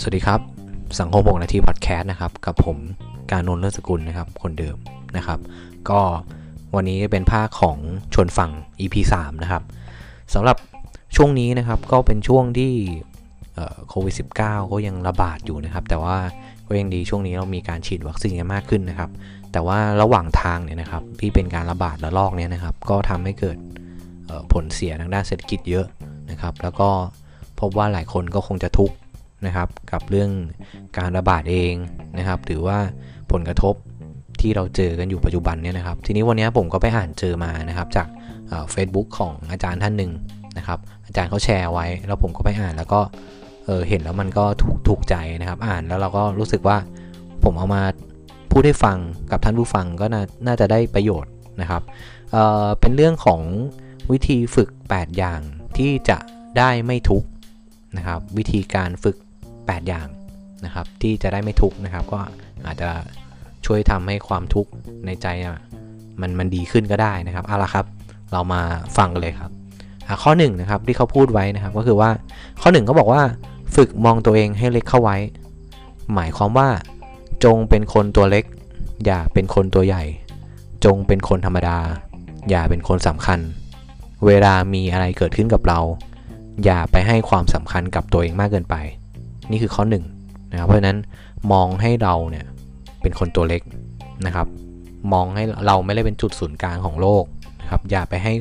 สวัสดีครับ สังคมบกนาทีพอดแคสต์นะครับ กับผมการนนท์เลิศสกุลนะครับ คนเดิมนะครับ ก็วันนี้เป็นภาคของชวนฝั่ง EP 3 นะครับสำหรับช่วงนี้นะครับก็เป็นช่วงที่โควิด -19 ก็ยังระบาดอยู่นะครับ แต่ว่าก็ยังดีช่วงนี้เรามีการฉีดวัคซีนกันมากขึ้นนะครับ แต่ว่าระหว่างทางเนี่ยนะครับที่เป็นการระบาดระลอกเนี้นะครับ ก็ทำให้เกิดผลเสียทางด้านเศรษฐกิจเยอะ นะครับ แล้วก็พบว่าหลายคนก็คงจะทุกข์นะครับกับเรื่องการระบาดเองนะครับหรือว่าผลกระทบที่เราเจอกันอยู่ปัจจุบันเนี่ยนะครับ ทีนี้วันนี้ผมก็ไปอ่านเจอมานะครับจากเฟซบุ๊กของอาจารย์ท่านหนึ่งนะครับ อาจารย์เขาแชร์ไว้ แล้วผมก็ไปอ่านแล้วก็เออเห็นแล้วมันก็ถูกถูกใจนะครับ อ่านแล้วเราก็รู้สึกว่าผมเอามาพูดให้ฟังกับท่านผู้ฟังก็น่านาจะได้ประโยชน์นะครับเออเป็นเรื่องของวิธีฝึก 8 อย่าง ที่จะได้ไม่ทุกนะครับ วิธีการฝึก 8 อย่างนะครับ ที่จะได้ไม่ทุกนะครับ ก็อาจจะช่วยทำให้ความทุกข์ในใจมันมันดีขึ้นก็ได้นะครับเอาละครับ เรามาฟังกันเลยครับข้อ1นนะครับที่เขาพูดไว้นะครับก็คือว่าข้อ1เขาบอกว่าฝึกมองตัวเองให้เล็กเข้าไว้ หมายความว่า จงเป็นคนตัวเล็ก อย่าเป็นคนตัวใหญ่ จงเป็นคนธรรมดา อย่าเป็นคนสำคัญ เวลามีอะไรเกิดขึ้นกับเรา อย่าไปให้ความสำคัญกับตัวเองมากเกินไป นี่คือข้อ1นนะครับเพราะฉะนั้นมองให้เราเนี่ยเป็นคนตัวเล็กนะครับ มองให้เราไม่ได้เป็นจุดศูนย์กลางของโลกนะครับอย่าไปให้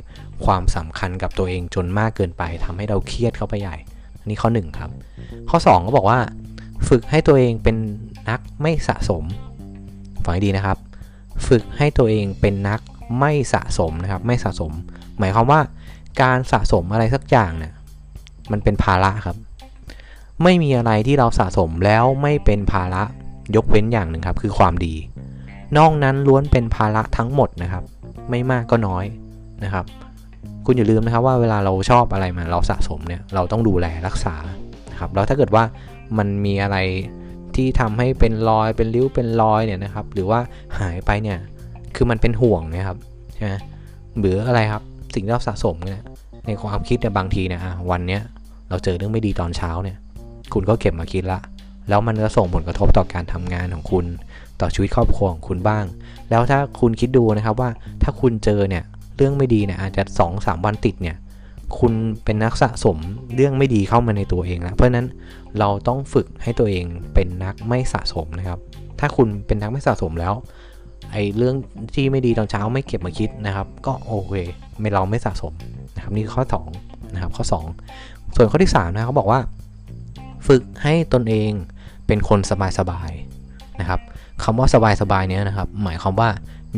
ความสำคัญกับตัวเองจนมากเกินไปทำให้เราเครียดเข้าไปใหญ่นนี้ข้อ1ครับ ข้อ 2 ก็บอกว่า ฝึกให้ตัวเองเป็นนักไม่สะสมฟังให้ดีนะครับ ฝึกให้ตัวเองเป็นนักไม่สะสมนะครับ ไม่สะสม หมายความว่าการสะสมอะไรสักอย่างเนี่ยมันเป็นภาระครับ ไม่มีอะไรที่เราสะสมแล้วไม่เป็นภาระยกเว้นอย่างหนึ่งครับ คือความดี นอกนั้นล้วนเป็นภาระทั้งหมดนะครับ ไม่มากก็น้อยนะครับ คุณอย่าลืมนะครับว่าเวลาเราชอบอะไรมาเราสะสมเนี่ยเราต้องดูแลรักษานะครับแล้วถ้าเกิดว่ามันมีอะไรที่ทำให้เป็นรอยเป็นริ้วเป็นรอยเนี่ยนะครับ หรือว่าหายไปเนี่ยคือมันเป็นห่วงนะครับใช่ไหมหรืออะไรครับ สิ่งที่เราสะสมเนี่ยในความคิดเนี่ยบางทีเนี่ยวันเนี้ยเราเจอเรื่องไม่ดีตอนเช้าเนี่ย คุณก็เก็บมาคิดละ แล้วมันก็ส่งผลกระทบต่อการทำงานของคุณ ต่อชีวิตครอบครัวของคุณบ้าง แล้วถ้าคุณคิดดูนะครับว่าถ้าคุณเจอเนี่ยเรื่องไม่ดีเนี่ยอาจจะ2อสวันติดเนี่ยคุณเป็นนักสะสมเรื่องไม่ดีเข้ามาในตัวเองแล้วเพราะนั้นเราต้องฝึกให้ตัวเองเป็นนักไม่สะสมนะครับ ถ้าคุณเป็นนักไม่สะสมแล้ว ไอ้เรื่องที่ไม่ดีตอนเช้าไม่เก็บมาคิดนะครับ ก็โอเคไม่เราไม่สะสมนะครับนี่ข้อ2นะครับข้อ 2 ส่วนข้อที่3นะเขาบอกว่า ฝึกให้ตนเองเป็นคนสบายๆนะครับคำว่าสบายๆเนี้ยนะครับ หมายความว่า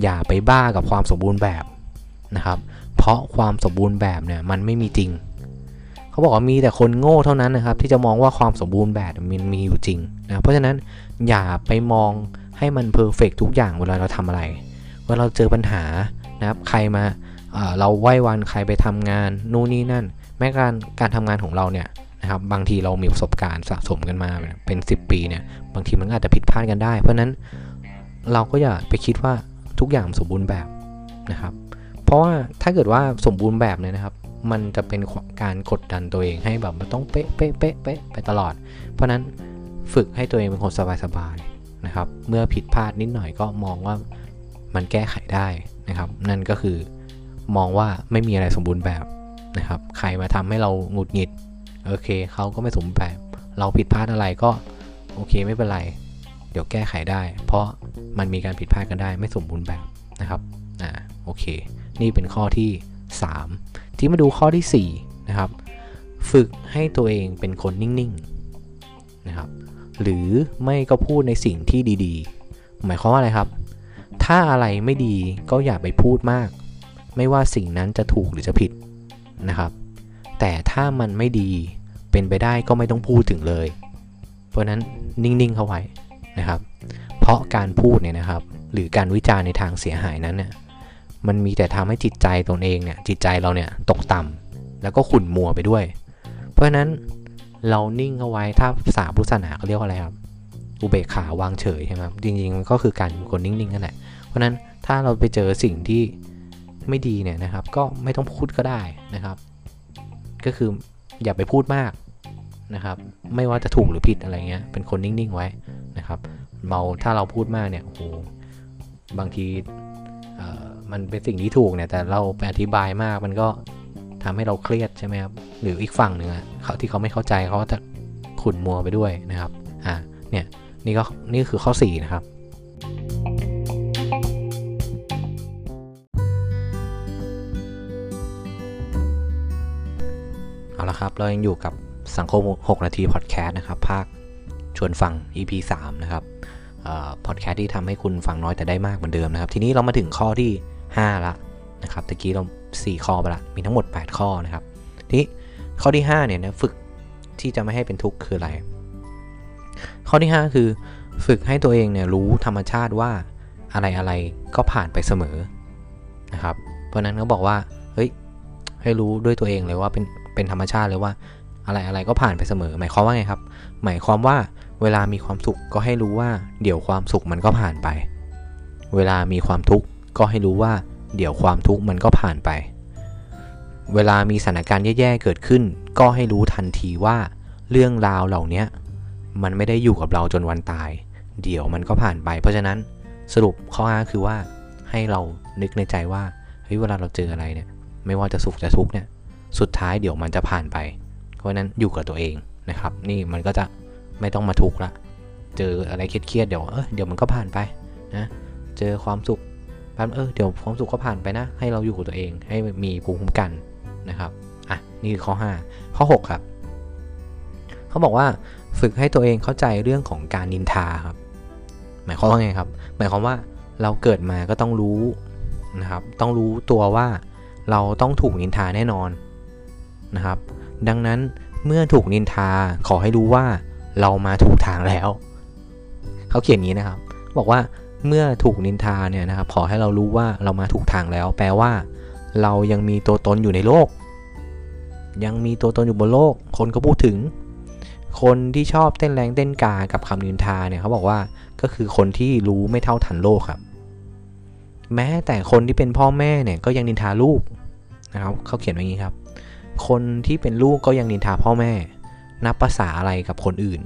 อย่าไปบ้ากับความสมบูรณ์แบบนะครับ เพราะความสมบูรณ์แบบเนี่ยมันไม่มีจริง เขาบอกว่ามีแต่คนโง่เท่านั้นนะครับ ที่จะมองว่าความสมบูรณ์แบบมันมีอยู่จริงนะเพราะฉะนั้นอย่าไปมอง ให้มันเพอร์เฟกทุกอย่างเวลาเราทำอะไรเวลาเราเจอปัญหานะครับใครมาเราไหว้วันใครไปทำงานนู่นนี่นั่น แม้การการทำงานของเราเนี่ยนะครับบางทีเรามีประสบการณ์สะสมกันมาเป็น 10 ปีเนี่ยบางทีมันอาจจะผิดพลาดกันได้ เพราะนั้นเราก็อย่าไปคิดว่าทุกอย่างสมบูรณ์แบบนะครับ เพราะว่าถ้าเกิดว่าสมบูรณ์แบบเนี่ยนะครับ มันจะเป็นการกดดันตัวเองให้แบบมันต้องเป๊ะเป๊ะเป๊ะเป๊ะไปตลอด เพราะนั้นฝึกให้ตัวเองเป็นคนสบายๆ นะครับ เมื่อผิดพลาดนิดหน่อยก็มองว่ามันแก้ไขได้นะครับ นั่นก็คือมองว่าไม่มีอะไรสมบูรณ์แบบนะครับ ใครมาทำให้เราหงุดหงิด โอเคเขาก็ไม่สมแบบ เราผิดพลาดอะไรก็โอเคไม่เป็นไร เดี๋ยวแก้ไขได้ เพราะมันมีการผิดพลาดกันได้ไม่สมบูรณ์แบบนะครับ อ่า โอเค นี่เป็นข้อที่ 3 ที่มาดูข้อที่ 4 นะครับ ฝึกให้ตัวเองเป็นคนนิ่ง ๆ นะครับ หรือไม่ก็พูดในสิ่งที่ดีๆ หมายความว่าอะไรครับ ถ้าอะไรไม่ดีก็อย่าไปพูดมาก ไม่ว่าสิ่งนั้นจะถูกหรือจะผิดนะครับ แต่ถ้ามันไม่ดีเป็นไปได้ก็ไม่ต้องพูดถึงเลย เพราะนั้นนิ่งๆเข้าไว้นะครับ เพราะการพูดเนี่ยนะครับ หรือการวิจารณ์ในทางเสียหายนั้นเนี่ยมันมีแต่ทำให้จิตใจตนเองเนี่ยจิตใจเราเนี่ยตกต่ำแล้วก็ขุ่นมัวไปด้วย เพราะฉะนั้น เรานิ่งเขาไว้ถ้าสาพุทธศาสนาเขาเรียกว่าอะไรครับอุเบกขาวางเฉยใช่ไหมครับจริงๆมันก็คือการคนนิ่งๆนั่นแหละเพราะนั้นถ้าเราไปเจอสิ่งที่ไม่ดีเนี่ยนะครับ ก็ไม่ต้องพูดก็ได้นะครับ ก็คืออย่าไปพูดมากนะครับ ไม่ว่าจะถูกหรือผิดอะไรเงี้ย เป็นคนนิ่งๆไว้นะครับเราถ้าเราพูดมากเนี่ยโอ้โหบางทีมันเป็นสิ่งที่ถูกเนี่ยแต่เราไปอธิบายมากมันก็ ทำให้เราเครียดใช่ไหมครับหรืออีกฝั่งหนึ่งอะเขาที่เขาไม่เข้าใจเขาก็จะขุ่นมัวไปด้วยนะครับอ่าเนี่ยนี่ก็นี่คือข้อ 4 นะครับ เอาละครับ เรายังอยู่กับสังคม 6 นาทีพอดแคสต์นะครับ ภาคชวนฟัง EP 3 นะครับพอดแคสต์ที่ทำให้คุณฟังน้อยแต่ได้มากเหมือนเดิมนะครับ ทีนี้เรามาถึงข้อที่ 5 ละนะครับตะกี้เรา 4 ข้อไปละ มีทั้งหมด 8 ข้อนะครับ ทีนี้ข้อที่ 5 เนี่ยนะฝึกที่จะไม่ให้เป็นทุกข์คืออะไร ข้อที่ 5 คือ ฝึกให้ตัวเองเนี่ยรู้ธรรมชาติว่าอะไรอะไรก็ผ่านไปเสมอนะครับ เพราะนั้นเขาบอกว่า เฮ้ย ให้รู้ด้วยตัวเองเลยว่าเป็นเป็นธรรมชาติเลยว่า อะไรอะไรก็ผ่านไปเสมอ หมายความว่าไงครับ หมายความว่าเวลามีความสุขก็ให้รู้ว่า เดี๋ยวความสุขมันก็ผ่านไป เวลามีความทุกข์ก็ให้รู้ว่า เดี๋ยวความทุกข์มันก็ผ่านไป เวลามีสถานการณ์แย่ๆเกิดขึ้น ก็ให้รู้ทันทีว่าเรื่องราวเหล่านี้มันไม่ได้อยู่กับเราจนวันตาย เดี๋ยวมันก็ผ่านไป เพราะฉะนั้นสรุปข้อ5คือว่าให้เรานึกในใจว่าเฮ้ยเวลาเราเจออะไรเนี่ย ไม่ว่าจะสุขจะทุกข์เนี่ยสุดท้ายเดี๋ยวมันจะผ่านไป เพราะฉะนั้นอยู่กับตัวเองนะครับ นี่มันก็จะไม่ต้องมาทุกข์ละ เจออะไรเครียดๆเดี๋ยวเออเดี๋ยวมันก็ผ่านไปนะ เจอความสุข แป๊บเออเดี๋ยวความสุขก็ผ่านไปนะ ให้เราอยู่กับตัวเองให้มีภูมิคุ้มกันนะครับอะนี่คือข้อ 5 ข้อ 6 ครับ เขาบอกว่าฝึกให้ตัวเองเข้าใจเรื่องของการนินทาครับ หมายความว่าไงครับ หมายความว่าเราเกิดมาก็ต้องรู้นะครับ ต้องรู้ตัวว่าเราต้องถูกนินทาแน่นอนนะครับ ดังนั้นเมื่อถูกนินทาขอให้รู้ว่าเรามาถูกทางแล้ว เขาเขียนอย่างนี้นะครับ บอกว่า เมื่อถูกนินทาเนี่ยนะครับขอให้เรารู้ว่าเรามาถูกทางแล้ว แปลว่า เรายังมีตัวตนอยู่ในโลก ยังมีตัวตนอยู่บนโลก คนก็พูดถึง คนที่ชอบเต้นแรงเต้นกากับคำนินทาเนี่ยเขาบอกว่าก็คือคนที่รู้ไม่เท่าทันโลกครับ แม้แต่คนที่เป็นพ่อแม่เนี่ยก็ยังนินทาลูกนะครับเขาเขียนไว้อย่างนี้ครับ คนที่เป็นลูกก็ยังนินทาพ่อแม่ นับภาษาอะไรกับคนอื่น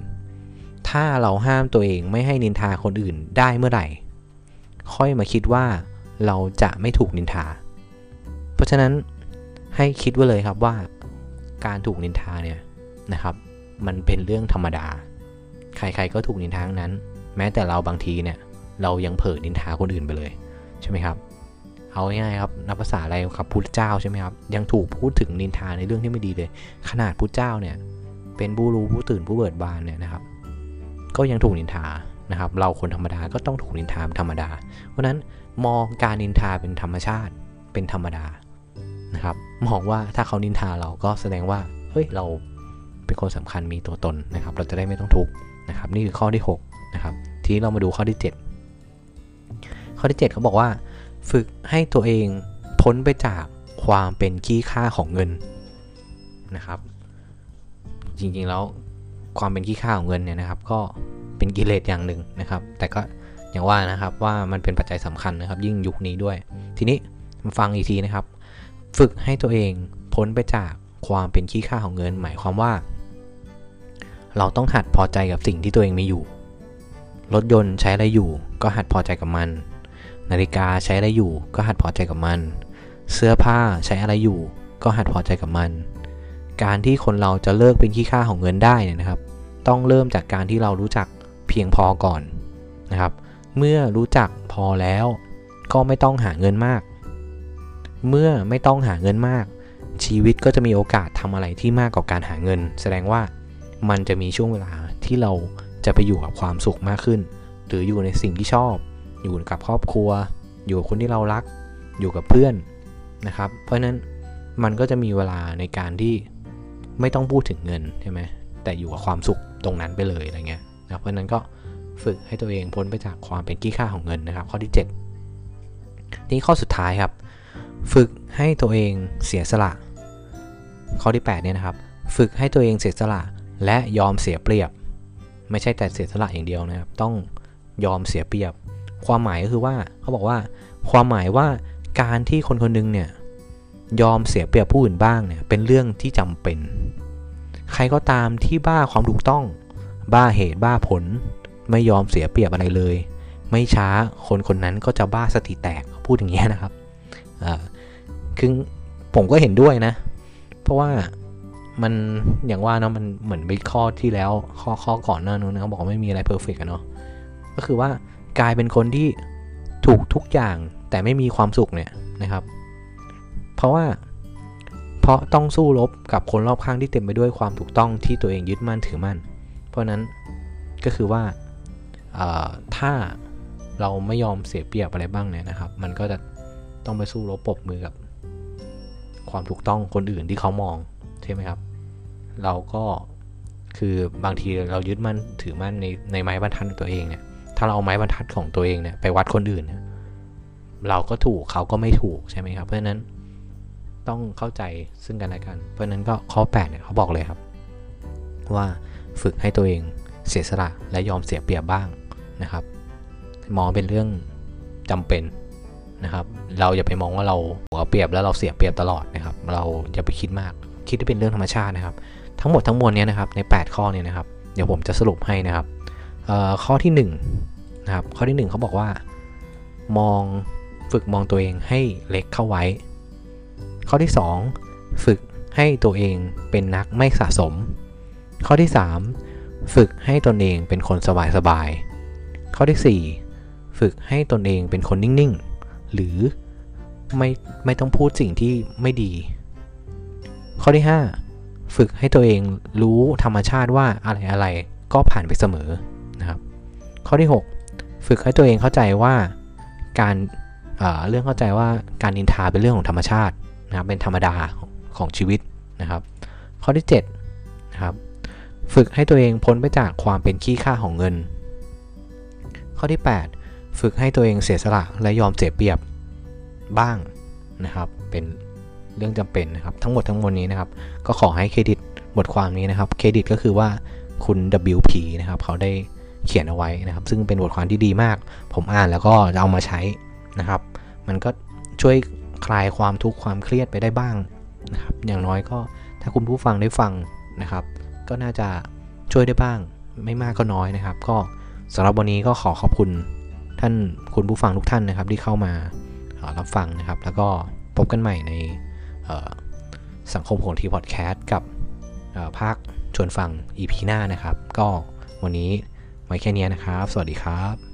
ถ้าเราห้ามตัวเองไม่ให้นินทาคนอื่นได้เมื่อไหร่ ค่อยมาคิดว่าเราจะไม่ถูกนินทา เพราะฉะนั้นให้คิดไว้เลยครับว่า การถูกนินทาเนี่ยนะครับ มันเป็นเรื่องธรรมดา ใครๆก็ถูกนินทาทั้งนั้น แม้แต่เราบางทีเนี่ย เรายังเผลอนินทาคนอื่นไปเลยใช่ไหมครับ เอาง่ายๆครับนับภาษาอะไรครับพุทธเจ้าใช่ไหมครับยังถูกพูดถึงนินทาในเรื่องที่ไม่ดีเลย ขนาดพุทธเจ้าเนี่ย เป็นผู้รู้ผู้ตื่นผู้เบิดบานเนี่ยนะครับ ก็ยังถูกนินทา นะครับ เราคนธรรมดาก็ต้องถูกนินทาธรรมดา เพราะนั้นมองการนินทาเป็นธรรมชาติเป็นธรรมดานะครับ มองว่าถ้าเขานินทาเราก็แสดงว่าเฮ้ยเราเป็นคนสำคัญมีตัวตนนะครับ เราจะได้ไม่ต้องทุกข์นะครับ นี่คือข้อที่6นะครับทีนี้เรามาดูข้อที่ 7 ข้อที่ 7 เขาบอกว่า ฝึกให้ตัวเองพ้นไปจากความเป็นขี้ข้าของเงินนะครับ จริงๆแล้วความเป็นขี้ข้าของเงินเนี่ยนะครับ ก็ เป็นกิเลสอย่างหนึ่งนะครับ แต่ก็อย่างว่านะครับว่ามันเป็นปัจจัยสำคัญนะครับ ยิ่งยุคนี้ด้วย ทีนี้มาฟังอีกทีนะครับ ฝึกให้ตัวเองพ้นไปจากความเป็นขี้ข้าของเงิน หมายความว่า เราต้องหัดพอใจกับสิ่งที่ตัวเองมีอยู่ รถยนต์ใช้อะไรอยู่ ก็หัดพอใจกับมัน นาฬิกาใช้อะไรอยู่ ก็หัดพอใจกับมัน เสื้อผ้าใช้อะไรอยู่ ก็หัดพอใจกับมัน การที่คนเราจะเลิกเป็นขี้ข้าของเงินได้เนี่ยนะครับ ต้องเริ่มจากการที่เรารู้จัก เพียงพอก่อนนะครับ เมื่อรู้จักพอแล้วก็ไม่ต้องหาเงินมาก เมื่อไม่ต้องหาเงินมาก ชีวิตก็จะมีโอกาสทำอะไรที่มากกว่าการหาเงิน แสดงว่ามันจะมีช่วงเวลาที่เราจะไปอยู่กับความสุขมากขึ้น หรืออยู่ในสิ่งที่ชอบ อยู่กับครอบครัว อยู่กับคนที่เรารัก อยู่กับเพื่อนนะครับ เพราะนั้นมันก็จะมีเวลาในการที่ไม่ต้องพูดถึงเงินใช่ไหมแต่อยู่กับความสุขตรงนั้นไปเลยอะไรเงี้ย นะเพราะนั้นก็ฝึกให้ตัวเองพ้นไปจากความเป็นขี้ข้าของเงินนะครับ ข้อที่ 7 นี่ข้อสุดท้ายครับ ฝึกให้ตัวเองเสียสละ ข้อที่8เนี่ยนะครับ ฝึกให้ตัวเองเสียสละและยอมเสียเปรียบ ไม่ใช่แต่เสียสละอย่างเดียวนะครับ ต้องยอมเสียเปรียบ ความหมายก็คือว่าเขาบอกว่า ความหมายว่าการที่คนคนนึงเนี่ยยอมเสียเปรียบผู้อื่นบ้างเนี่ยเป็นเรื่องที่จำเป็น ใครก็ตามที่บ้าความถูกต้อง บ้าเหตุบ้าผล ไม่ยอมเสียเปรียบอะไรเลย ไม่ช้าคนคนนั้นก็จะบ้าสติแตกพูดอย่างนี้นะครับคือผมก็เห็นด้วยนะ เพราะว่ามันอย่างว่าเนาะมันเหมือนไปข้อที่แล้วข้อข้อก่อนหน้านู้นนะบอกไม่มีอะไร perfect เนาะก็คือว่ากลายเป็นคนที่ถูกทุกอย่างแต่ไม่มีความสุขเนี่ยนะครับ เพราะว่าเพราะต้องสู้รบกับคนรอบข้างที่เต็มไปด้วยความถูกต้องที่ตัวเองยึดมั่นถือมั่น เพราะนั้นก็คือว่าถ้าเราไม่ยอมเสียเปรียบอะไรบ้างเนี่ยนะครับ มันก็จะต้องไปสู้รบปบมือกับ ความถูกต้องคนอื่นที่เขามองใช่ไหมครับ เราก็คือบางทีเรายึดมั่นถือมั่นในในไม้บรรทัดตัวเองเนี่ยถ้าเราเอาไม้บรรทัดของตัวเองเนี่ยไปวัดคนอื่นเนี่ยเราก็ถูกเขาก็ไม่ถูกใช่ไหมครับ เพราะฉะนั้นต้องเข้าใจซึ่งกันและกัน เพราะฉะนั้นก็ข้อ8เนี่ยเขาบอกเลยครับ ว่า ฝึกให้ตัวเองเสียสละและยอมเสียเปรียบบ้างนะครับ มองเป็นเรื่องจำเป็นนะครับ เราอย่าไปมองว่าเราหัวเปรียบแล้วเราเสียเปรียบตลอดนะครับ เราอย่าไปคิดมาก คิดที่เป็นเรื่องธรรมชาตินะครับ ทั้งหมดทั้งมวลนี้นะครับใน 8 ข้อเนี่ยนะครับ เดี๋ยวผมจะสรุปให้นะครับข้อที่1นะครับ ข้อที่ 1เขาบอกว่า มองฝึกมองตัวเองให้เล็กเข้าไว้ ข้อที่ 2 ฝึกให้ตัวเองเป็นนักไม่สะสม ข้อที่ 3 ฝึกให้ตนเองเป็นคนสบายๆ ข้อที่ 4 ฝึกให้ตนเองเป็นคนนิ่งๆ หรือไม่ไม่ต้องพูดสิ่งที่ไม่ดี ข้อที่ 5 ฝึกให้ตัวเองรู้ธรรมชาติว่าอะไรอะไรก็ผ่านไปเสมอนะครับ ข้อที่ 6 ฝึกให้ตัวเองเข้าใจว่าการเรื่องเข้าใจว่าการนินทาเป็นเรื่องของธรรมชาตินะครับเป็นธรรมดาของชีวิตนะครับ ข้อที่7นะครับ ฝึกให้ตัวเองพ้นไปจากความเป็นขี้ข้าของเงิน ข้อที่ 8 ฝึกให้ตัวเองเสียสละและยอมเสียเปรียบบ้างนะครับ เป็นเรื่องจำเป็นนะครับ ทั้งหมดทั้งมวลนี้นะครับ ก็ขอให้เครดิตบทความนี้นะครับ เครดิตก็คือว่าคุณ WP นะครับ เขาได้เขียนเอาไว้นะครับ ซึ่งเป็นบทความที่ดีมาก ผมอ่านแล้วก็จะเอามาใช้นะครับ มันก็ช่วยคลายความทุกข์ความเครียดไปได้บ้างนะครับ อย่างน้อยก็ถ้าคุณผู้ฟังได้ฟังนะครับ ก็น่าจะช่วยได้บ้าง ไม่มากก็น้อยนะครับ ก็สำหรับวันนี้ก็ขอขอบคุณท่านคุณผู้ฟังทุกท่านนะครับ ที่เข้ามารับฟังนะครับ แล้วก็พบกันใหม่ในสังคมโหทีพอดแคสต์กับภาคชวนฟัง EP หน้านะครับ ก็วันนี้ไว้แค่นี้นะครับ สวัสดีครับ